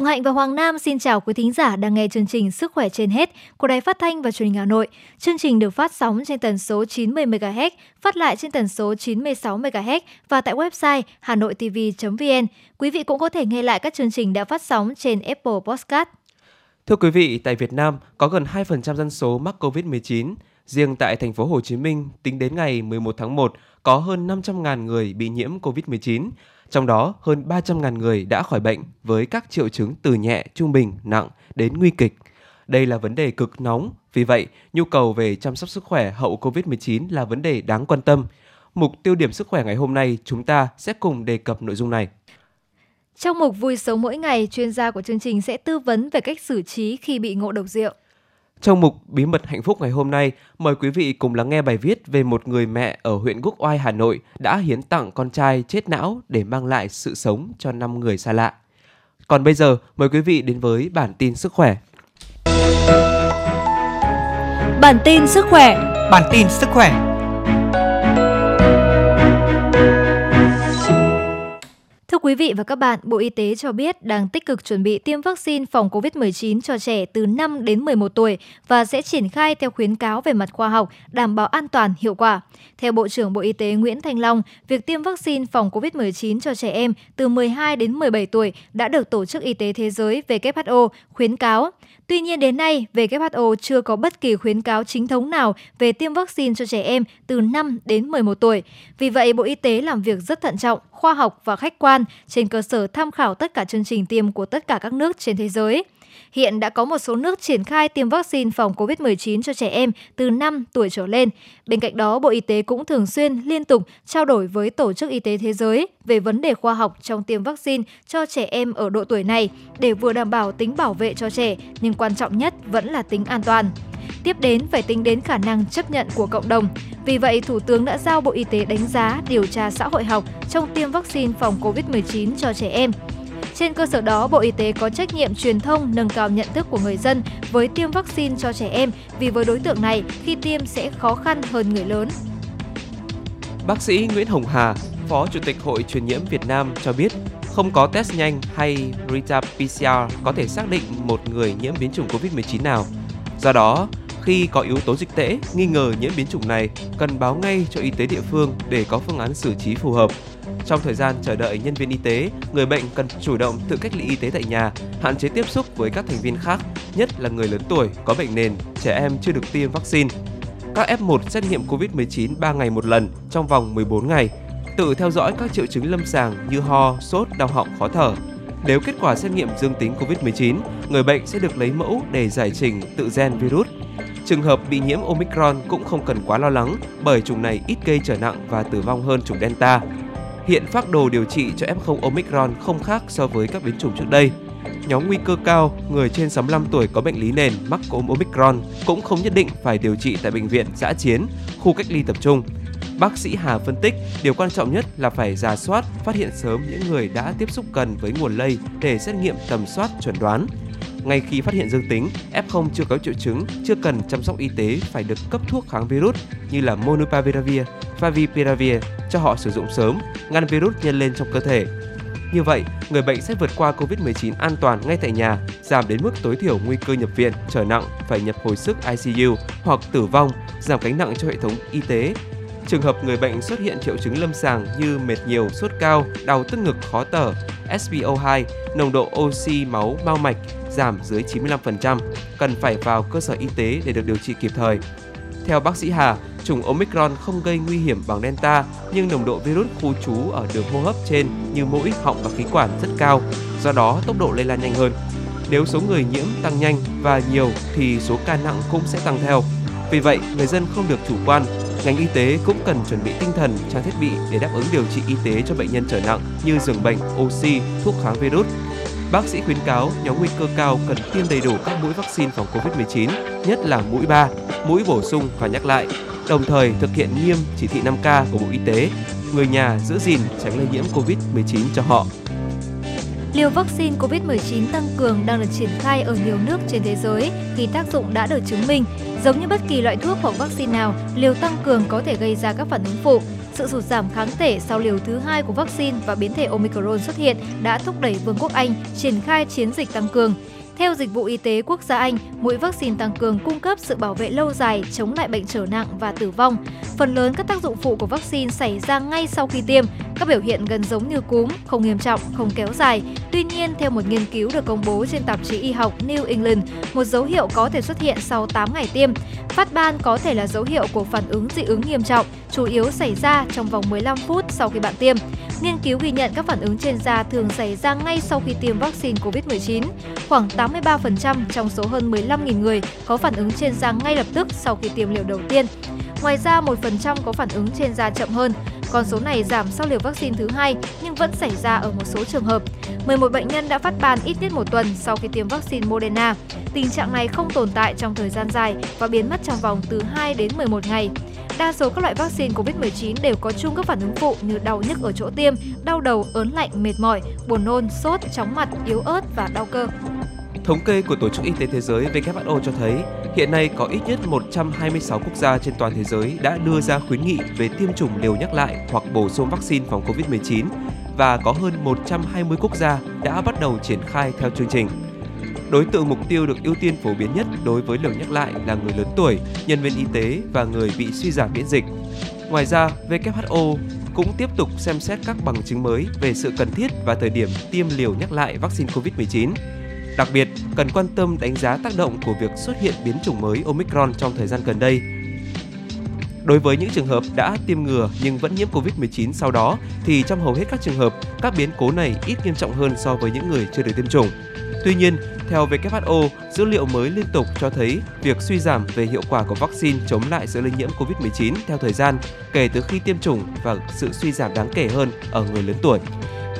Hồng Hạnh và Hoàng Nam xin chào quý thính giả đang nghe chương trình Sức khỏe trên hết của Đài Phát thanh và Truyền hình Hà Nội. Chương trình được phát sóng trên tần số 90 MHz, phát lại trên tần số 96 MHz và tại website hanoitv.vn. Quý vị cũng có thể nghe lại các chương trình đã phát sóng trên Apple Podcast. Thưa quý vị, tại Việt Nam có gần 2% dân số mắc COVID-19. Riêng tại thành phố Hồ Chí Minh, tính đến ngày 11 tháng 1, có hơn 500.000 người bị nhiễm COVID-19 trong đó, hơn 300.000 người đã khỏi bệnh với các triệu chứng từ nhẹ, trung bình, nặng đến nguy kịch. Đây là vấn đề cực nóng, vì vậy nhu cầu về chăm sóc sức khỏe hậu COVID-19 là vấn đề đáng quan tâm. Mục tiêu điểm sức khỏe ngày hôm nay, chúng ta sẽ cùng đề cập nội dung này. Trong mục Vui sống mỗi ngày, chuyên gia của chương trình sẽ tư vấn về cách xử trí khi bị ngộ độc rượu. Trong mục Bí mật hạnh phúc ngày hôm nay, mời quý vị cùng lắng nghe bài viết về một người mẹ ở huyện Quốc Oai, Hà Nội đã hiến tặng con trai chết não để mang lại sự sống cho 5 người xa lạ. Còn bây giờ, mời quý vị đến với bản tin sức khỏe. Bản tin sức khỏe Bản tin sức khỏe thưa quý vị và các bạn, Bộ Y tế cho biết đang tích cực chuẩn bị tiêm vaccine phòng COVID-19 cho trẻ từ 5 đến 11 tuổi và sẽ triển khai theo khuyến cáo về mặt khoa học, đảm bảo an toàn, hiệu quả. Theo Bộ trưởng Bộ Y tế Nguyễn Thanh Long, việc tiêm vaccine phòng COVID-19 cho trẻ em từ 12 đến 17 tuổi đã được Tổ chức Y tế Thế giới WHO khuyến cáo. Tuy nhiên đến nay, WHO chưa có bất kỳ khuyến cáo chính thống nào về tiêm vaccine cho trẻ em từ 5 đến 11 tuổi. Vì vậy, Bộ Y tế làm việc rất thận trọng, khoa học và khách quan trên cơ sở tham khảo tất cả chương trình tiêm của tất cả các nước trên thế giới. Hiện đã có một số nước triển khai tiêm vaccine phòng COVID-19 cho trẻ em từ 5 tuổi trở lên. Bên cạnh đó, Bộ Y tế cũng thường xuyên liên tục trao đổi với Tổ chức Y tế Thế giới về vấn đề khoa học trong tiêm vaccine cho trẻ em ở độ tuổi này để vừa đảm bảo tính bảo vệ cho trẻ, nhưng quan trọng nhất vẫn là tính an toàn. Tiếp đến phải tính đến khả năng chấp nhận của cộng đồng. Vì vậy, Thủ tướng đã giao Bộ Y tế đánh giá điều tra xã hội học trong tiêm vaccine phòng COVID-19 cho trẻ em. Trên cơ sở đó, Bộ Y tế có trách nhiệm truyền thông nâng cao nhận thức của người dân với tiêm vaccine cho trẻ em vì với đối tượng này khi tiêm sẽ khó khăn hơn người lớn. Bác sĩ Nguyễn Hồng Hà, Phó Chủ tịch Hội truyền nhiễm Việt Nam cho biết không có test nhanh hay RT-PCR có thể xác định một người nhiễm biến chủng COVID-19 nào. Do đó, khi có yếu tố dịch tễ nghi ngờ nhiễm biến chủng này, cần báo ngay cho y tế địa phương để có phương án xử trí phù hợp. Trong thời gian chờ đợi nhân viên y tế, người bệnh cần chủ động tự cách ly y tế tại nhà, hạn chế tiếp xúc với các thành viên khác, nhất là người lớn tuổi, có bệnh nền, trẻ em chưa được tiêm vaccine. Các F1 xét nghiệm COVID-19 3 ngày một lần trong vòng 14 ngày, tự theo dõi các triệu chứng lâm sàng như ho, sốt, đau họng, khó thở. Nếu kết quả xét nghiệm dương tính COVID-19, người bệnh sẽ được lấy mẫu để giải trình tự gen virus. Trường hợp bị nhiễm Omicron cũng không cần quá lo lắng bởi chủng này ít gây trở nặng và tử vong hơn chủng Delta. Hiện phác đồ điều trị cho F0 Omicron không khác so với các biến chủng trước đây. Nhóm nguy cơ cao, người trên 65 tuổi có bệnh lý nền mắc cúm Omicron cũng không nhất định phải điều trị tại bệnh viện giã chiến, khu cách ly tập trung. Bác sĩ Hà phân tích, điều quan trọng nhất là phải giả soát, phát hiện sớm những người đã tiếp xúc gần với nguồn lây để xét nghiệm tầm soát chuẩn đoán. Ngay khi phát hiện dương tính, F0 chưa có triệu chứng, chưa cần chăm sóc y tế phải được cấp thuốc kháng virus như là Monupiravir, Favipiravir cho họ sử dụng sớm, ngăn virus nhân lên trong cơ thể. Như vậy, người bệnh sẽ vượt qua COVID-19 an toàn ngay tại nhà, giảm đến mức tối thiểu nguy cơ nhập viện, trở nặng, phải nhập hồi sức ICU hoặc tử vong, giảm gánh nặng cho hệ thống y tế. Trường hợp người bệnh xuất hiện triệu chứng lâm sàng như mệt nhiều, sốt cao, đau tức ngực, khó thở, SpO2, nồng độ oxy máu mau mạch giảm dưới 95%, cần phải vào cơ sở y tế để được điều trị kịp thời. Theo bác sĩ Hà, chủng Omicron không gây nguy hiểm bằng Delta, nhưng nồng độ virus khu trú ở đường hô hấp trên như mũi, họng và khí quản rất cao, do đó tốc độ lây lan nhanh hơn. Nếu số người nhiễm tăng nhanh và nhiều thì số ca nặng cũng sẽ tăng theo. Vì vậy, người dân không được chủ quan. Ngành y tế cũng cần chuẩn bị tinh thần, trang thiết bị để đáp ứng điều trị y tế cho bệnh nhân trở nặng như giường bệnh, oxy, thuốc kháng virus. Bác sĩ khuyến cáo nhóm nguy cơ cao cần tiêm đầy đủ các mũi vaccine phòng COVID-19, nhất là mũi 3, mũi bổ sung và nhắc lại đồng thời thực hiện nghiêm chỉ thị 5K của Bộ Y tế, người nhà giữ gìn tránh lây nhiễm COVID-19 cho họ. Liều vaccine COVID-19 tăng cường đang được triển khai ở nhiều nước trên thế giới khi tác dụng đã được chứng minh. Giống như bất kỳ loại thuốc hoặc vaccine nào, liều tăng cường có thể gây ra các phản ứng phụ. sự sụt giảm kháng thể sau liều thứ hai của vaccine và biến thể Omicron xuất hiện đã thúc đẩy Vương quốc Anh triển khai chiến dịch tăng cường. Theo Dịch vụ Y tế Quốc gia Anh, mũi vaccine tăng cường cung cấp sự bảo vệ lâu dài chống lại bệnh trở nặng và tử vong. Phần lớn các tác dụng phụ của vaccine xảy ra ngay sau khi tiêm, các biểu hiện gần giống như cúm, không nghiêm trọng, không kéo dài. Tuy nhiên, theo một nghiên cứu được công bố trên tạp chí y học New England, một dấu hiệu có thể xuất hiện sau 8 ngày tiêm. Phát ban có thể là dấu hiệu của phản ứng dị ứng nghiêm trọng, chủ yếu xảy ra trong vòng 15 phút sau khi bạn tiêm. Nghiên cứu ghi nhận các phản ứng trên da thường xảy ra ngay sau khi tiêm vaccine COVID-19. Khoảng 83% trong số hơn 15.000 người có phản ứng trên da ngay lập tức sau khi tiêm liều đầu tiên. Ngoài ra, 1% có phản ứng trên da chậm hơn. Con số này giảm sau liều vaccine thứ hai nhưng vẫn xảy ra ở một số trường hợp. 11 bệnh nhân đã phát ban ít nhất một tuần sau khi tiêm vaccine Moderna. Tình trạng này không tồn tại trong thời gian dài và biến mất trong vòng từ 2 đến 11 ngày. Đa số các loại vaccine COVID-19 đều có chung các phản ứng phụ như đau nhức ở chỗ tiêm, đau đầu, ớn lạnh, mệt mỏi, buồn nôn, sốt, chóng mặt, yếu ớt và đau cơ. Thống kê của Tổ chức Y tế Thế giới WHO cho thấy, hiện nay có ít nhất 126 quốc gia trên toàn thế giới đã đưa ra khuyến nghị về tiêm chủng liều nhắc lại hoặc bổ sung vaccine phòng COVID-19 và có hơn 120 quốc gia đã bắt đầu triển khai theo chương trình. Đối tượng mục tiêu được ưu tiên phổ biến nhất đối với liều nhắc lại là người lớn tuổi, nhân viên y tế và người bị suy giảm miễn dịch. Ngoài ra, WHO cũng tiếp tục xem xét các bằng chứng mới về sự cần thiết và thời điểm tiêm liều nhắc lại vaccine COVID-19. Đặc biệt, cần quan tâm đánh giá tác động của việc xuất hiện biến chủng mới Omicron trong thời gian gần đây. Đối với những trường hợp đã tiêm ngừa nhưng vẫn nhiễm COVID-19 sau đó thì trong hầu hết các trường hợp, các biến cố này ít nghiêm trọng hơn so với những người chưa được tiêm chủng. Tuy nhiên, theo WHO, dữ liệu mới liên tục cho thấy việc suy giảm về hiệu quả của vaccine chống lại sự lây nhiễm COVID-19 theo thời gian kể từ khi tiêm chủng và sự suy giảm đáng kể hơn ở người lớn tuổi.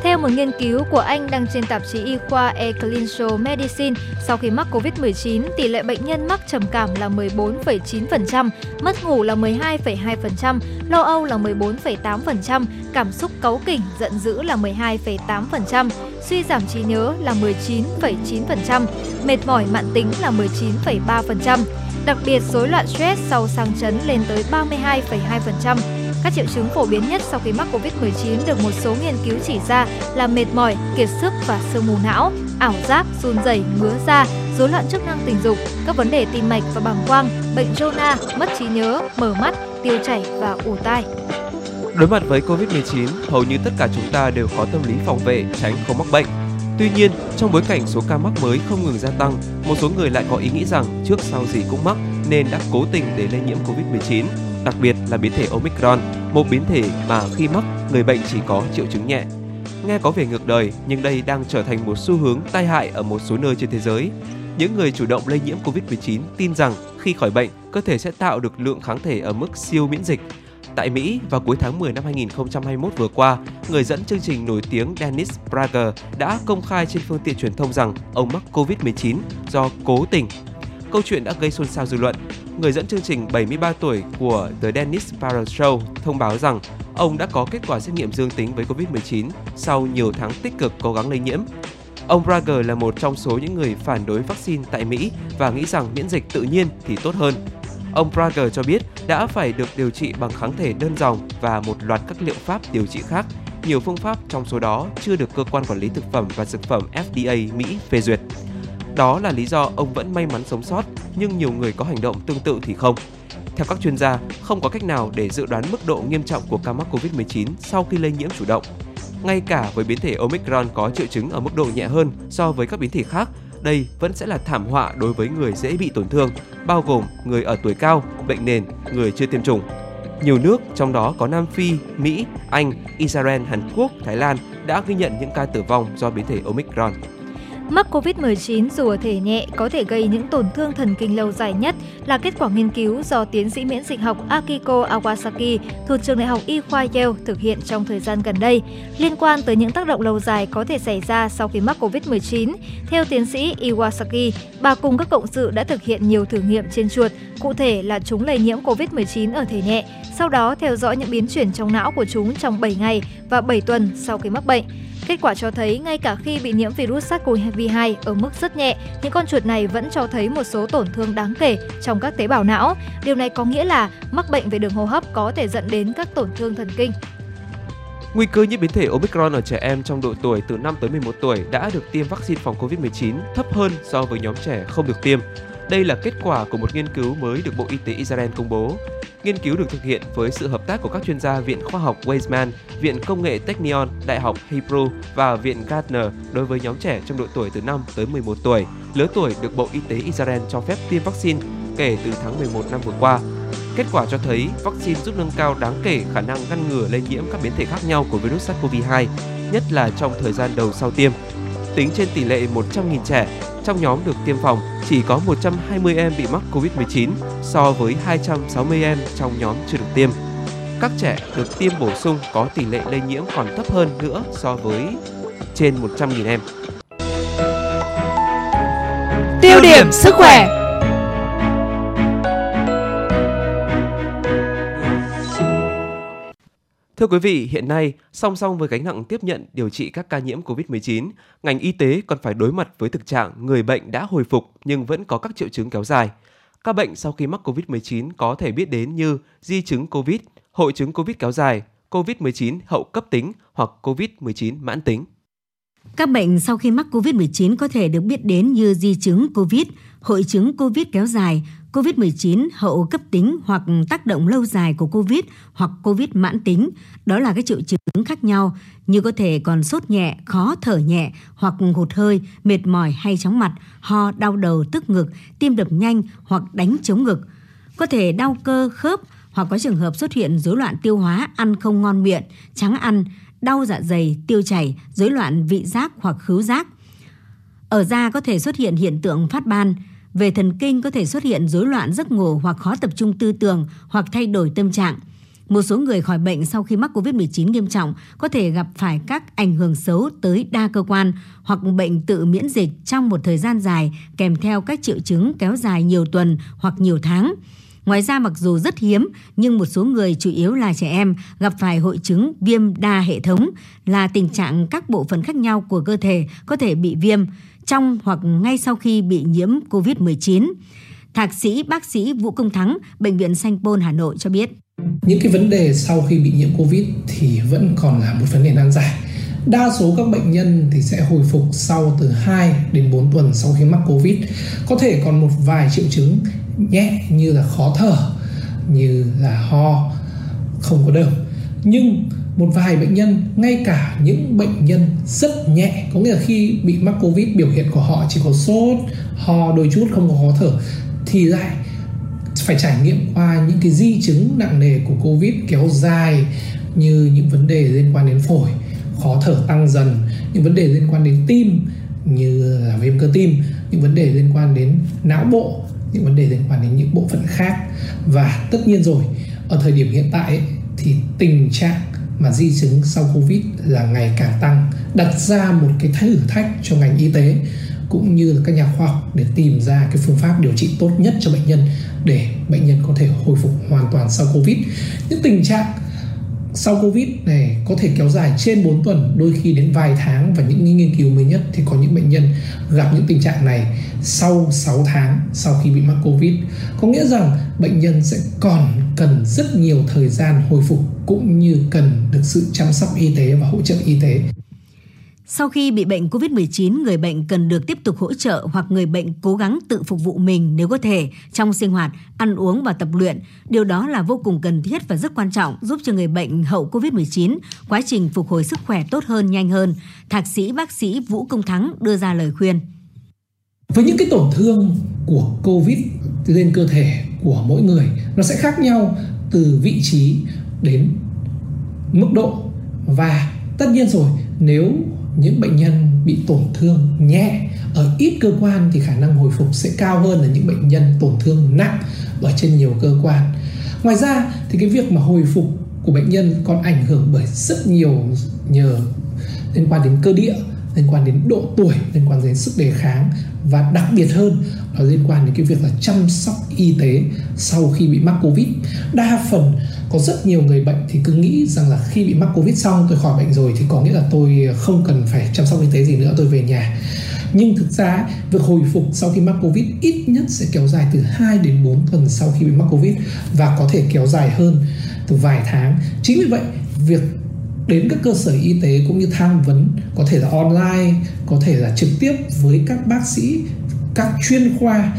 Theo một nghiên cứu của Anh đăng trên tạp chí y khoa eClinical Medicine, sau khi mắc COVID-19, tỷ lệ bệnh nhân mắc trầm cảm là 14,9%, mất ngủ là 12,2%, lo âu là 14,8%, cảm xúc cáu kỉnh, giận dữ là 12,8%, suy giảm trí nhớ là 19,9%, mệt mỏi mãn tính là 19,3%. Đặc biệt, rối loạn stress sau sang chấn lên tới 32,2%. Các triệu chứng phổ biến nhất sau khi mắc Covid-19 được một số nghiên cứu chỉ ra là mệt mỏi, kiệt sức và sương mù não, ảo giác, run rẩy, ngứa da, rối loạn chức năng tình dục, các vấn đề tim mạch và bàng quang, bệnh Rona, mất trí nhớ, mở mắt, tiêu chảy và ù tai. Đối mặt với Covid-19, hầu như tất cả chúng ta đều có tâm lý phòng vệ tránh không mắc bệnh. Tuy nhiên, trong bối cảnh số ca mắc mới không ngừng gia tăng, một số người lại có ý nghĩ rằng trước sau gì cũng mắc nên đã cố tình để lây nhiễm Covid-19 đặc biệt là biến thể Omicron, một biến thể mà khi mắc, người bệnh chỉ có triệu chứng nhẹ. Nghe có vẻ ngược đời, nhưng đây đang trở thành một xu hướng tai hại ở một số nơi trên thế giới. Những người chủ động lây nhiễm COVID-19 tin rằng khi khỏi bệnh, cơ thể sẽ tạo được lượng kháng thể ở mức siêu miễn dịch. Tại Mỹ, vào cuối tháng 10 năm 2021 vừa qua, người dẫn chương trình nổi tiếng Dennis Prager đã công khai trên phương tiện truyền thông rằng ông mắc COVID-19 do cố tình. Câu chuyện đã gây xôn xao dư luận người dẫn chương trình 73 tuổi của The Dennis Farrell Show thông báo rằng ông đã có kết quả xét nghiệm dương tính với COVID-19 sau nhiều tháng tích cực cố gắng lây nhiễm. Ông Brager là một trong số những người phản đối vaccine tại Mỹ và nghĩ rằng miễn dịch tự nhiên thì tốt hơn. Ông Brager cho biết đã phải được điều trị bằng kháng thể đơn dòng và một loạt các liệu pháp điều trị khác. Nhiều phương pháp trong số đó chưa được cơ quan quản lý thực phẩm và dược phẩm FDA Mỹ phê duyệt. Đó là lý do ông vẫn may mắn sống sót, nhưng nhiều người có hành động tương tự thì không. Theo các chuyên gia, không có cách nào để dự đoán mức độ nghiêm trọng của ca mắc COVID-19 sau khi lây nhiễm chủ động. Ngay cả với biến thể Omicron có triệu chứng ở mức độ nhẹ hơn so với các biến thể khác, đây vẫn sẽ là thảm họa đối với người dễ bị tổn thương, bao gồm người ở tuổi cao, bệnh nền, người chưa tiêm chủng. Nhiều nước, trong đó có Nam Phi, Mỹ, Anh, Israel, Hàn Quốc, Thái Lan đã ghi nhận những ca tử vong do biến thể Omicron. Mắc COVID-19 dù ở thể nhẹ có thể gây những tổn thương thần kinh lâu dài nhất là kết quả nghiên cứu do tiến sĩ miễn dịch học Akiko Awasaki thuộc trường đại học y khoa Yale thực hiện trong thời gian gần đây liên quan tới những tác động lâu dài có thể xảy ra sau khi mắc COVID-19. Theo tiến sĩ Iwasaki, bà cùng các cộng sự đã thực hiện nhiều thử nghiệm trên chuột, cụ thể là chúng lây nhiễm COVID-19 ở thể nhẹ, sau đó theo dõi những biến chuyển trong não của chúng trong 7 ngày và 7 tuần sau khi mắc bệnh. Kết quả cho thấy ngay cả khi bị nhiễm virus SARS-CoV-2 ở mức rất nhẹ, những con chuột này vẫn cho thấy một số tổn thương đáng kể trong các tế bào não. Điều này có nghĩa là mắc bệnh về đường hô hấp có thể dẫn đến các tổn thương thần kinh. Nguy cơ nhiễm biến thể Omicron ở trẻ em trong độ tuổi từ 5 tới 11 tuổi đã được tiêm vaccine phòng COVID-19 thấp hơn so với nhóm trẻ không được tiêm. Đây là kết quả của một nghiên cứu mới được Bộ Y tế Israel công bố. Nghiên cứu được thực hiện với sự hợp tác của các chuyên gia Viện Khoa học Weizmann, Viện Công nghệ Technion, Đại học Hebrew và Viện Gardner đối với nhóm trẻ trong độ tuổi từ 5 tới 11 tuổi, lứa tuổi được Bộ Y tế Israel cho phép tiêm vaccine kể từ tháng 11 năm vừa qua. Kết quả cho thấy vaccine giúp nâng cao đáng kể khả năng ngăn ngừa lây nhiễm các biến thể khác nhau của virus SARS-CoV-2, nhất là trong thời gian đầu sau tiêm. Tính trên tỷ lệ 100.000 trẻ, trong nhóm được tiêm phòng chỉ có 120 em bị mắc COVID-19 so với 260 em trong nhóm chưa được tiêm. Các trẻ được tiêm bổ sung có tỷ lệ lây nhiễm còn thấp hơn nữa so với trên 100.000 em. Tiêu điểm sức khỏe Thưa quý vị, hiện nay, song song với gánh nặng tiếp nhận điều trị các ca nhiễm COVID-19, ngành y tế còn phải đối mặt với thực trạng người bệnh đã hồi phục nhưng vẫn có các triệu chứng kéo dài. Các bệnh sau khi mắc COVID-19 có thể biết đến như di chứng COVID, hội chứng COVID kéo dài, COVID-19 hậu cấp tính hoặc COVID-19 mãn tính. Các bệnh sau khi mắc COVID-19 có thể được biết đến như di chứng COVID, hội chứng COVID kéo dài, COVID-19 hậu cấp tính hoặc tác động lâu dài của COVID hoặc COVID mãn tính, đó là các triệu chứng khác nhau như có thể còn sốt nhẹ, khó thở nhẹ hoặc hụt hơi, mệt mỏi hay chóng mặt, ho, đau đầu, tức ngực, tim đập nhanh hoặc đánh chống ngực. Có thể đau cơ, khớp hoặc có trường hợp xuất hiện rối loạn tiêu hóa, ăn không ngon miệng, trắng ăn, đau dạ dày, tiêu chảy, rối loạn vị giác hoặc khứu giác. Ở da có thể xuất hiện hiện tượng phát ban, về thần kinh có thể xuất hiện rối loạn giấc ngủ hoặc khó tập trung tư tưởng hoặc thay đổi tâm trạng. Một số người khỏi bệnh sau khi mắc COVID-19 nghiêm trọng có thể gặp phải các ảnh hưởng xấu tới đa cơ quan hoặc bệnh tự miễn dịch trong một thời gian dài kèm theo các triệu chứng kéo dài nhiều tuần hoặc nhiều tháng. Ngoài ra mặc dù rất hiếm, nhưng một số người, chủ yếu là trẻ em, gặp phải hội chứng viêm đa hệ thống là tình trạng các bộ phận khác nhau của cơ thể có thể bị viêm trong hoặc ngay sau khi bị nhiễm COVID-19. Thạc sĩ bác sĩ Vũ Công Thắng, Bệnh viện Sanh Pôn Hà Nội cho biết. Những cái vấn đề sau khi bị nhiễm COVID thì vẫn còn là một vấn đề nan giải. Đa số các bệnh nhân thì sẽ hồi phục sau từ 2 đến 4 tuần sau khi mắc Covid. Có thể còn một vài triệu chứng nhẹ như là khó thở, như là ho, không có đờm. Nhưng một vài bệnh nhân ngay cả những bệnh nhân rất nhẹ có nghĩa là khi bị mắc covid biểu hiện của họ chỉ có sốt ho đôi chút không có khó thở thì lại phải trải nghiệm qua những cái di chứng nặng nề của covid kéo dài như những vấn đề liên quan đến phổi khó thở tăng dần những vấn đề liên quan đến tim như là viêm cơ tim những vấn đề liên quan đến não bộ những vấn đề liên quan đến những bộ phận khác. Và tất nhiên rồi ở thời điểm hiện tại ấy, thì tình trạng mà di chứng sau Covid là ngày càng tăng, đặt ra một cái thử thách cho ngành y tế cũng như là các nhà khoa học để tìm ra cái phương pháp điều trị tốt nhất cho bệnh nhân để bệnh nhân có thể hồi phục hoàn toàn sau Covid. Những tình trạng sau Covid này có thể kéo dài trên 4 tuần, đôi khi đến vài tháng và những nghiên cứu mới nhất thì có những bệnh nhân gặp những tình trạng này sau 6 tháng sau khi bị mắc Covid. Có nghĩa rằng bệnh nhân sẽ còn cần rất nhiều thời gian hồi phục cũng như cần được sự chăm sóc y tế và hỗ trợ y tế. Sau khi bị bệnh COVID-19, người bệnh cần được tiếp tục hỗ trợ hoặc người bệnh cố gắng tự phục vụ mình nếu có thể trong sinh hoạt, ăn uống và tập luyện. Điều đó là vô cùng cần thiết và rất quan trọng giúp cho người bệnh hậu COVID-19 quá trình phục hồi sức khỏe tốt hơn, nhanh hơn. Thạc sĩ bác sĩ Vũ Công Thắng đưa ra lời khuyên. Với những cái tổn thương của COVID lên cơ thể của mỗi người, nó sẽ khác nhau từ vị trí đến mức độ và tất nhiên rồi, nếu những bệnh nhân bị tổn thương nhẹ, ở ít cơ quan thì khả năng hồi phục sẽ cao hơn là những bệnh nhân tổn thương nặng ở trên nhiều cơ quan. Ngoài ra thì cái việc mà hồi phục của bệnh nhân còn ảnh hưởng bởi rất nhiều nhờ liên quan đến cơ địa liên quan đến độ tuổi, liên quan đến sức đề kháng và đặc biệt hơn là liên quan đến cái việc là chăm sóc y tế sau khi bị mắc covid. Đa phần có rất nhiều người bệnh thì cứ nghĩ rằng là khi bị mắc covid xong tôi khỏi bệnh rồi thì có nghĩa là tôi không cần phải chăm sóc y tế gì nữa, tôi về nhà. Nhưng thực ra việc hồi phục sau khi mắc covid ít nhất sẽ kéo dài từ 2 đến 4 tuần sau khi bị mắc covid và có thể kéo dài hơn từ vài tháng. Chính vì vậy, việc đến các cơ sở y tế cũng như tham vấn có thể là online, có thể là trực tiếp với các bác sĩ, các chuyên khoa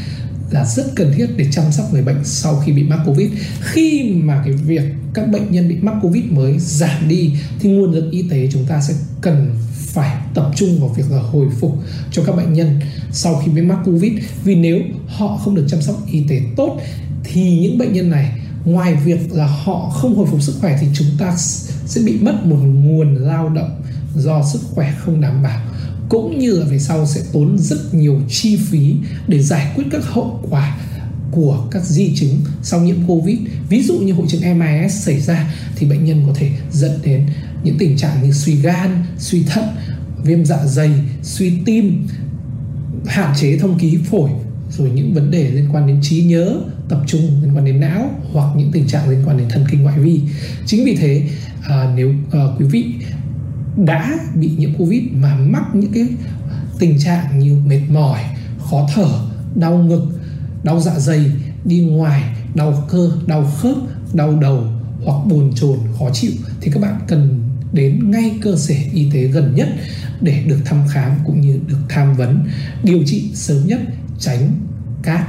là rất cần thiết để chăm sóc người bệnh sau khi bị mắc covid. Khi mà cái việc các bệnh nhân bị mắc covid mới giảm đi, thì nguồn lực y tế chúng ta sẽ cần phải tập trung vào việc là hồi phục cho các bệnh nhân sau khi bị mắc covid. Vì nếu họ không được chăm sóc y tế tốt, thì những bệnh nhân này, ngoài việc là họ không hồi phục sức khỏe, thì chúng ta sẽ bị mất một nguồn lao động do sức khỏe không đảm bảo cũng như là về sau sẽ tốn rất nhiều chi phí để giải quyết các hậu quả của các di chứng sau nhiễm Covid. Ví dụ như hội chứng MIS xảy ra thì bệnh nhân có thể dẫn đến những tình trạng như suy gan, suy thận, viêm dạ dày, suy tim, hạn chế thông khí phổi rồi những vấn đề liên quan đến trí nhớ tập trung liên quan đến não hoặc những tình trạng liên quan đến thần kinh ngoại vi chính vì thế à, nếu à, quý vị đã bị nhiễm covid mà mắc những cái tình trạng như mệt mỏi, khó thở, đau ngực, đau dạ dày, đi ngoài, đau cơ, đau khớp, đau đầu hoặc buồn chồn, khó chịu thì các bạn cần đến ngay cơ sở y tế gần nhất để được thăm khám cũng như được tham vấn, điều trị sớm nhất, tránh các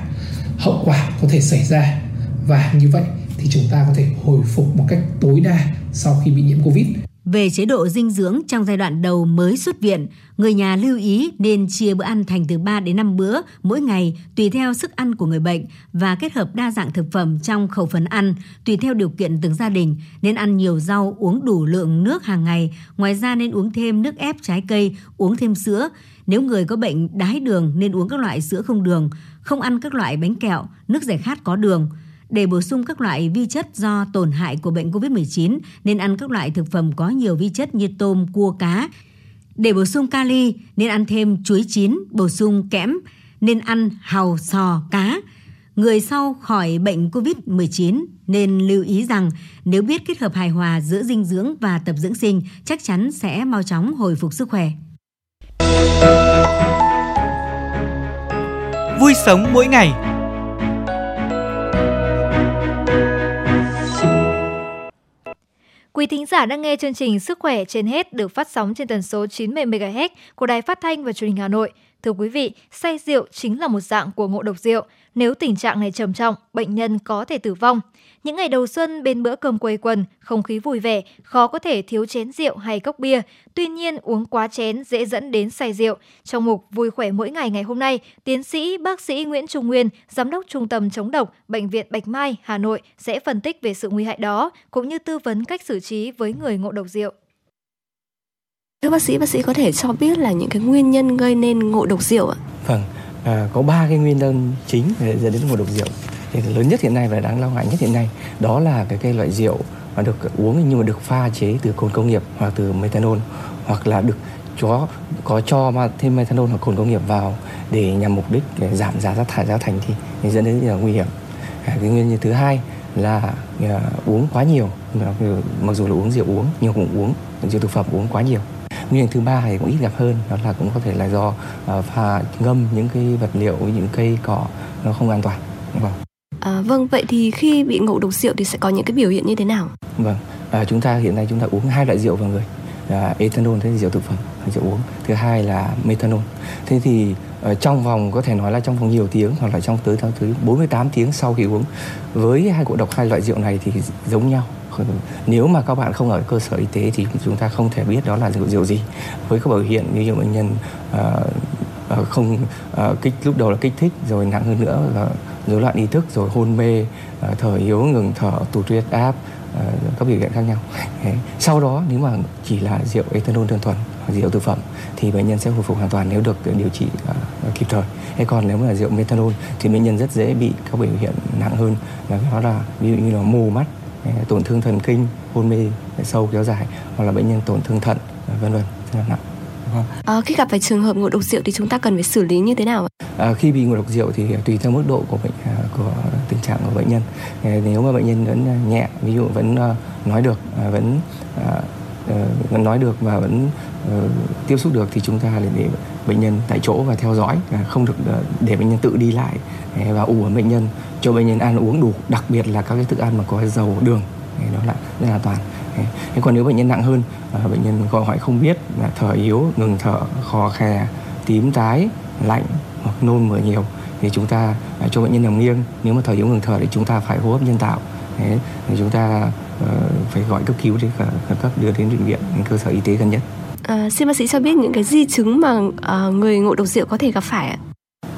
hậu quả có thể xảy ra. Và như vậy thì chúng ta có thể hồi phục một cách tối đa sau khi bị nhiễm covid về chế độ dinh dưỡng trong giai đoạn đầu mới xuất viện, người nhà lưu ý nên chia bữa ăn thành từ 3 đến 5 bữa mỗi ngày tùy theo sức ăn của người bệnh và kết hợp đa dạng thực phẩm trong khẩu phần ăn tùy theo điều kiện từng gia đình, nên ăn nhiều rau, uống đủ lượng nước hàng ngày, ngoài ra nên uống thêm nước ép trái cây, uống thêm sữa. Nếu người có bệnh đái đường nên uống các loại sữa không đường, không ăn các loại bánh kẹo, nước giải khát có đường – để bổ sung các loại vi chất do tổn hại của bệnh COVID-19 nên ăn các loại thực phẩm có nhiều vi chất như tôm, cua, cá. Để bổ sung kali nên ăn thêm chuối chín, bổ sung kẽm nên ăn hàu, sò, cá. Người sau khỏi bệnh COVID-19 nên lưu ý rằng nếu biết kết hợp hài hòa giữa dinh dưỡng và tập dưỡng sinh chắc chắn sẽ mau chóng hồi phục sức khỏe. Vui sống mỗi ngày Quý thính giả đang nghe chương trình Sức khỏe trên hết được phát sóng trên tần số 90 MHz của Đài Phát thanh và Truyền hình Hà Nội. Thưa quý vị, say rượu chính là một dạng của ngộ độc rượu. Nếu tình trạng này trầm trọng, bệnh nhân có thể tử vong. Những ngày đầu xuân bên bữa cơm quây quần, không khí vui vẻ, khó có thể thiếu chén rượu hay cốc bia. Tuy nhiên, uống quá chén dễ dẫn đến say rượu. Trong mục Vui khỏe mỗi ngày ngày hôm nay, tiến sĩ bác sĩ Nguyễn Trung Nguyên, giám đốc Trung tâm chống độc Bệnh viện Bạch Mai, Hà Nội sẽ phân tích về sự nguy hại đó cũng như tư vấn cách xử trí với người ngộ độc rượu. Thưa bác sĩ, bác sĩ có thể cho biết là những cái nguyên nhân gây nên ngộ độc rượu ạ? Vâng, à, có ba cái nguyên nhân chính để dẫn đến ngộ độc rượu. Thì lớn nhất hiện nay và đáng lo ngại nhất hiện nay đó là cái, cái loại rượu mà được uống nhưng mà được pha chế từ cồn công nghiệp hoặc từ methanol hoặc là được cho có cho mà thêm methanol hoặc cồn công nghiệp vào để nhằm mục đích để giảm giá rác thải giá thành thì, thì dẫn đến là nguy hiểm. À, cái nguyên nhân thứ hai là uh, uống quá nhiều mặc dù là uống rượu uống nhưng cũng uống rượu thực phẩm uống quá nhiều nguyên nhân thứ ba thì cũng ít gặp hơn đó là cũng có thể là do uh, pha ngâm những cái vật liệu những cây cỏ nó không an toàn vâng À, vâng, vậy thì khi bị ngộ độc rượu thì sẽ có những cái biểu hiện như thế nào? Vâng, à, chúng ta hiện nay chúng ta uống hai loại rượu vào người, là ethanol thế rượu thực phẩm, rượu uống. Thứ hai là methanol. Thế thì uh, trong vòng có thể nói là trong vòng nhiều tiếng hoặc là trong tới tới 48 tiếng sau khi uống với hai ngộ độc hai loại rượu này thì giống nhau nếu mà các bạn không ở cơ sở y tế thì chúng ta không thể biết đó là rượu rượu gì. Với các biểu hiện như nhiều bệnh nhân uh, không uh, kích lúc đầu là kích thích rồi nặng hơn nữa là rối loạn ý thức rồi hôn mê uh, thở yếu ngừng thở tụt huyết áp các biểu hiện khác nhau. Sau đó nếu mà chỉ là rượu ethanol đơn thuần hoặc rượu thực phẩm thì bệnh nhân sẽ hồi phục hoàn toàn nếu được điều trị uh, kịp thời. Hay còn nếu mà là rượu methanol thì bệnh nhân rất dễ bị các biểu hiện nặng hơn là đó là ví dụ như là mù mắt tổn thương thần kinh hôn mê sâu kéo dài hoặc là bệnh nhân tổn thương thận vân vân rất là nặng. À, khi gặp phải trường hợp ngộ độc rượu thì chúng ta cần phải xử lý như thế nào? À, khi bị ngộ độc rượu thì tùy theo mức độ của bệnh của tình trạng của bệnh nhân. Nếu mà bệnh nhân vẫn nhẹ, ví dụ vẫn nói được, vẫn vẫn nói được và vẫn tiếp xúc được thì chúng ta để bệnh nhân tại chỗ và theo dõi, không được ờ, để bệnh nhân tự đi lại ờ, và ủ bệnh nhân cho bệnh nhân ăn uống đủ, đặc biệt là các cái thức ăn mà có dầu đường đó là rất là toàn thế còn nếu bệnh nhân nặng hơn ờ, bệnh nhân gọi hỏi không biết là thở yếu ngừng thở khò khè tím tái lạnh hoặc nôn mửa nhiều thì chúng ta cho bệnh nhân nằm nghiêng. Nếu mà thở yếu ngừng thở thì chúng ta phải hô hấp nhân tạo Thế, thì chúng ta uh, phải gọi cấp cứu để khẩn cấp đưa đến bệnh viện đến cơ sở y tế gần nhất. À, xin bác sĩ cho biết những cái di chứng mà uh, người ngộ độc rượu có thể gặp phải ạ?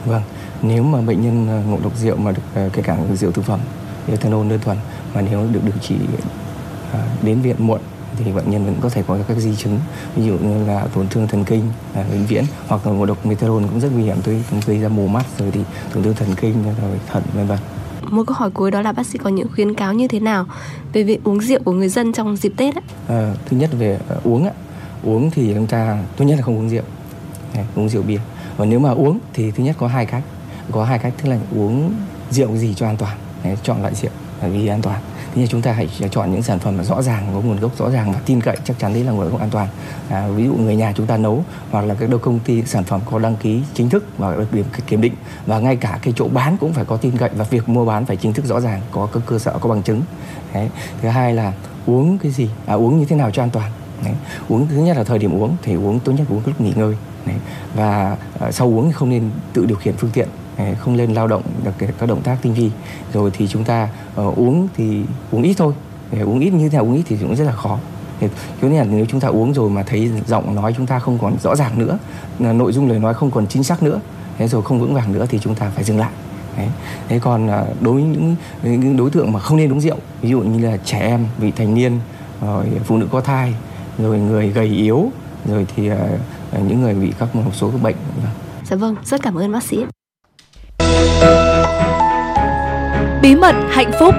Vâng, nếu mà bệnh nhân ngộ độc rượu mà được kể cả rượu thực phẩm, ethanol đơn thuần mà nếu được điều trị À, đến viện muộn thì bệnh nhân vẫn có thể có các di chứng ví dụ như là tổn thương thần kinh à, vĩnh viễn hoặc là ngộ độc methadone cũng rất nguy hiểm tới gây ra mù mắt rồi thì tổn thương thần kinh rồi thận vân vân một câu hỏi cuối đó là bác sĩ có những khuyến cáo như thế nào về việc uống rượu của người dân trong dịp Tết ấy? À, thứ nhất về uh, uống á, uống thì chúng ta tốt nhất là không uống rượu, Đấy, uống rượu bia. Và nếu mà uống thì thứ nhất có hai cách, có hai cách tức là uống rượu gì cho an toàn, Đấy, chọn loại rượu vì an toàn. Thì chúng ta hãy chọn những sản phẩm mà rõ ràng có nguồn gốc rõ ràng và tin cậy chắc chắn đấy là nguồn gốc an toàn. À, ví dụ người nhà chúng ta nấu hoặc là các đâu công ty sản phẩm có đăng ký chính thức và được điểm kiểm định. Và ngay cả cái chỗ bán cũng phải có tin cậy và việc mua bán phải chính thức rõ ràng có cơ sở có bằng chứng. Đấy. thứ hai là uống cái gì? À, uống như thế nào cho an toàn? Đấy. uống thứ nhất là thời điểm uống thì uống tốt nhất uống lúc nghỉ ngơi đấy. và uh, sau uống thì không nên tự điều khiển phương tiện không nên lao động được các động tác tinh vi rồi thì chúng ta uh, uống thì uống ít thôi Đấy. uống ít như thế nào uống ít thì cũng rất là khó thế nên là nếu chúng ta uống rồi mà thấy giọng nói chúng ta không còn rõ ràng nữa nội dung lời nói không còn chính xác nữa thế rồi không vững vàng nữa thì chúng ta phải dừng lại Đấy. thế còn ờ, đối với những, những đối tượng mà không nên uống rượu ví dụ như là trẻ em vị thành niên rồi phụ nữ có thai rồi người gầy yếu rồi thì uh, những người bị các một số các bệnh. Dạ vâng rất cảm ơn bác sĩ. Bí mật hạnh phúc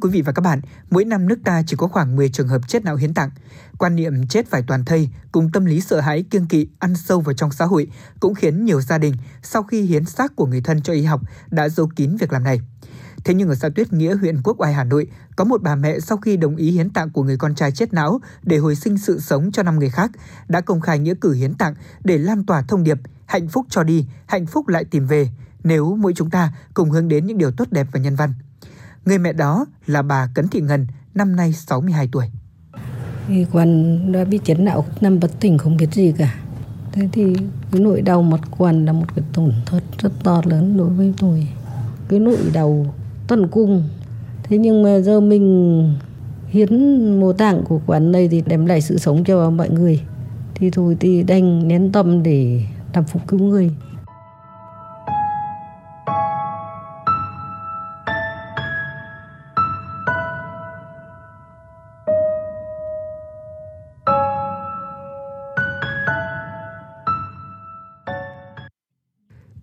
quý vị và các bạn, mỗi năm nước ta chỉ có khoảng 10 trường hợp chết não hiến tặng. Quan niệm chết phải toàn thây cùng tâm lý sợ hãi kiêng kỵ ăn sâu vào trong xã hội cũng khiến nhiều gia đình sau khi hiến xác của người thân cho y học đã giấu kín việc làm này. Thế nhưng ở xã Tuyết Nghĩa, huyện Quốc Oai, Hà Nội, có một bà mẹ sau khi đồng ý hiến tặng của người con trai chết não để hồi sinh sự sống cho năm người khác, đã công khai nghĩa cử hiến tặng để lan tỏa thông điệp hạnh phúc cho đi, hạnh phúc lại tìm về, nếu mỗi chúng ta cùng hướng đến những điều tốt đẹp và nhân văn. Người mẹ đó là bà Cấn Thị Ngân, năm nay 62 tuổi. Thì quần đã bị chấn não nằm bất tỉnh không biết gì cả. Thế thì cái nỗi đau mặt quần là một cái tổn thất rất to lớn đối với tôi. Cái nỗi đau tuần cung thế nhưng mà giờ mình hiến mô tạng của quán này thì đem lại sự sống cho mọi người thì thôi thì đành nén tâm để làm phục cứu người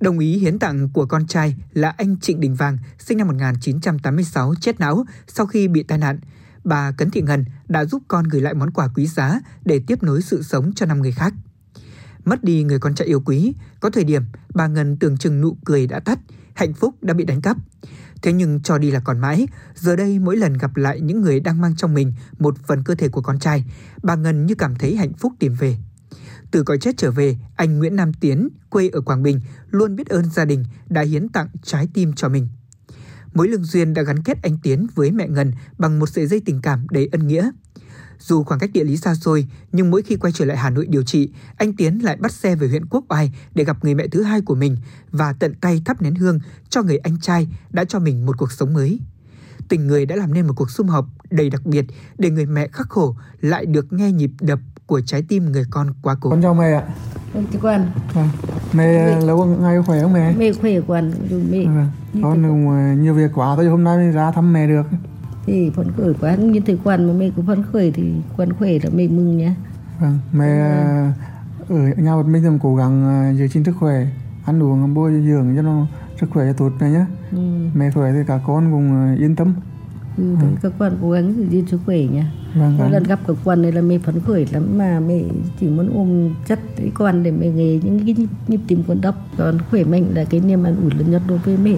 Đồng ý hiến tặng của con trai là anh Trịnh Đình Vàng, sinh năm 1986, chết não sau khi bị tai nạn. Bà Cấn Thị Ngân đã giúp con gửi lại món quà quý giá để tiếp nối sự sống cho năm người khác. Mất đi người con trai yêu quý, có thời điểm bà Ngân tưởng chừng nụ cười đã tắt, hạnh phúc đã bị đánh cắp. Thế nhưng cho đi là còn mãi, giờ đây mỗi lần gặp lại những người đang mang trong mình một phần cơ thể của con trai, bà Ngân như cảm thấy hạnh phúc tìm về. Từ cõi chết trở về, anh Nguyễn Nam Tiến, quê ở Quảng Bình, luôn biết ơn gia đình đã hiến tặng trái tim cho mình. Mối lương duyên đã gắn kết anh Tiến với mẹ Ngân bằng một sợi dây tình cảm đầy ân nghĩa. Dù khoảng cách địa lý xa xôi, nhưng mỗi khi quay trở lại Hà Nội điều trị, anh Tiến lại bắt xe về huyện Quốc Oai để gặp người mẹ thứ hai của mình và tận tay thắp nén hương cho người anh trai đã cho mình một cuộc sống mới. Tình người đã làm nên một cuộc sum họp đầy đặc biệt để người mẹ khắc khổ lại được nghe nhịp đập của trái tim người con quá cố. Con chào mẹ ạ. Con chào con. À, mẹ lâu ngày khỏe không mẹ? Mẹ khỏe con, mẹ. À, con cũng nhiều việc quá thôi hôm nay mới ra thăm mẹ được. Thì phấn khởi quá như thế quan mà mẹ cũng phấn khởi thì quan khỏe là mẹ mừng nhá. Vâng, mẹ à. ở nhà một mình thì cố gắng à, giữ gìn sức khỏe, ăn uống bôi dưỡng cho nó sức khỏe tốt này nhé. Ừ. Mẹ khỏe thì cả con cũng yên tâm. Ừ, ừ. các quan cố gắng giữ sức khỏe nha vâng, mỗi vâng. lần gặp các quan này là mẹ phấn khởi lắm mà mẹ chỉ muốn ôm chất cái quan để mẹ nghe những cái nhịp, nhịp tim con đập còn khỏe mạnh là cái niềm an ủi lớn nhất đối với mẹ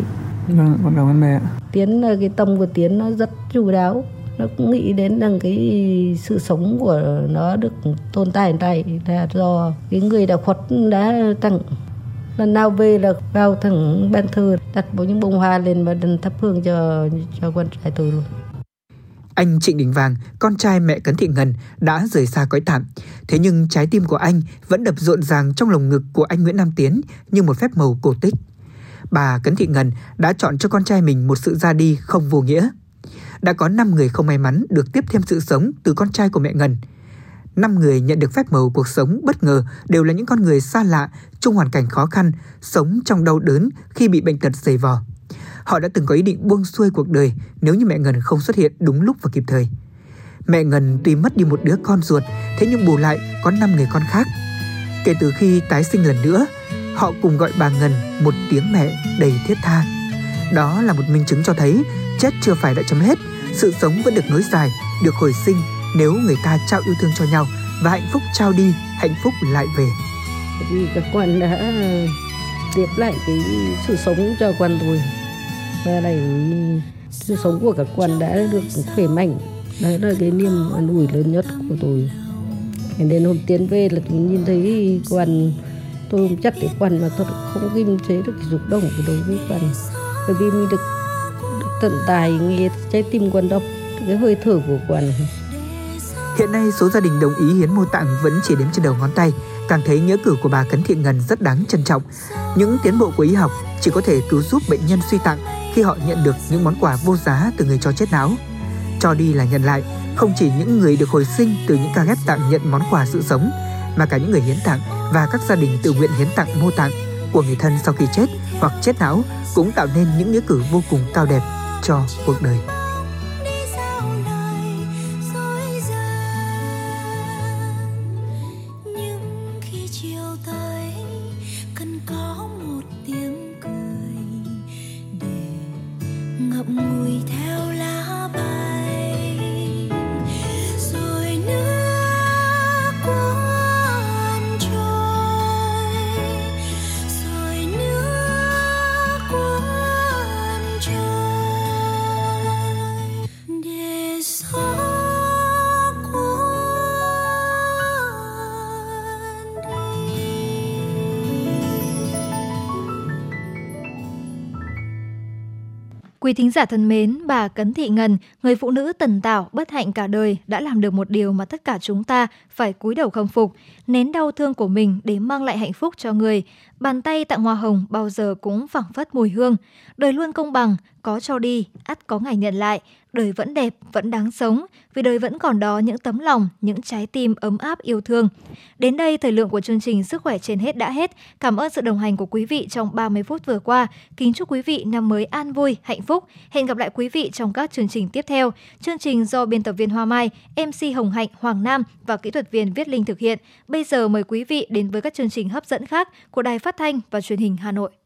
vâng con cảm ơn mẹ tiến cái tâm của tiến nó rất chu đáo nó cũng nghĩ đến rằng cái sự sống của nó được tồn tại tại là do cái người đã khuất đã tặng lần nào về là vào thẳng ban thờ đặt bộ những bông hoa lên và đừng thắp hương cho cho con trai tôi luôn anh Trịnh Đình Vàng, con trai mẹ Cấn Thị Ngân, đã rời xa cõi tạm. Thế nhưng trái tim của anh vẫn đập rộn ràng trong lồng ngực của anh Nguyễn Nam Tiến như một phép màu cổ tích. Bà Cấn Thị Ngân đã chọn cho con trai mình một sự ra đi không vô nghĩa. Đã có 5 người không may mắn được tiếp thêm sự sống từ con trai của mẹ Ngân – năm người nhận được phép màu cuộc sống bất ngờ đều là những con người xa lạ, trong hoàn cảnh khó khăn, sống trong đau đớn khi bị bệnh tật dày vò. Họ đã từng có ý định buông xuôi cuộc đời nếu như mẹ Ngân không xuất hiện đúng lúc và kịp thời. Mẹ Ngân tuy mất đi một đứa con ruột, thế nhưng bù lại có năm người con khác. Kể từ khi tái sinh lần nữa, họ cùng gọi bà Ngân một tiếng mẹ đầy thiết tha. Đó là một minh chứng cho thấy chết chưa phải đã chấm hết, sự sống vẫn được nối dài, được hồi sinh nếu người ta trao yêu thương cho nhau và hạnh phúc trao đi, hạnh phúc lại về. Vì các quan đã tiếp lại cái sự sống cho quan tôi và này sự sống của các quan đã được khỏe mạnh. Đấy là cái niềm an ủi lớn nhất của tôi. Đến hôm tiến về là tôi nhìn thấy quan tôi không chắc cái quan mà tôi không kiềm chế được cái dục động của đối với quan bởi vì mình được, được tận tài nghe trái tim quan đọc cái hơi thở của quan Hiện nay số gia đình đồng ý hiến mô tạng vẫn chỉ đếm trên đầu ngón tay, càng thấy nghĩa cử của bà Cấn Thiện Ngân rất đáng trân trọng. Những tiến bộ của y học chỉ có thể cứu giúp bệnh nhân suy tạng khi họ nhận được những món quà vô giá từ người cho chết não. Cho đi là nhận lại, không chỉ những người được hồi sinh từ những ca ghép tạng nhận món quà sự sống, mà cả những người hiến tạng và các gia đình tự nguyện hiến tặng mô tạng của người thân sau khi chết hoặc chết não cũng tạo nên những nghĩa cử vô cùng cao đẹp cho cuộc đời. Quý thính giả thân mến, bà Cấn Thị Ngân, người phụ nữ tần tảo, bất hạnh cả đời, đã làm được một điều mà tất cả chúng ta phải cúi đầu khâm phục, nén đau thương của mình để mang lại hạnh phúc cho người. Bàn tay tặng hoa hồng bao giờ cũng phảng phất mùi hương. Đời luôn công bằng, có cho đi, ắt có ngày nhận lại đời vẫn đẹp, vẫn đáng sống, vì đời vẫn còn đó những tấm lòng, những trái tim ấm áp yêu thương. Đến đây, thời lượng của chương trình Sức khỏe trên hết đã hết. Cảm ơn sự đồng hành của quý vị trong 30 phút vừa qua. Kính chúc quý vị năm mới an vui, hạnh phúc. Hẹn gặp lại quý vị trong các chương trình tiếp theo. Chương trình do biên tập viên Hoa Mai, MC Hồng Hạnh, Hoàng Nam và kỹ thuật viên Viết Linh thực hiện. Bây giờ mời quý vị đến với các chương trình hấp dẫn khác của Đài Phát thanh và Truyền hình Hà Nội.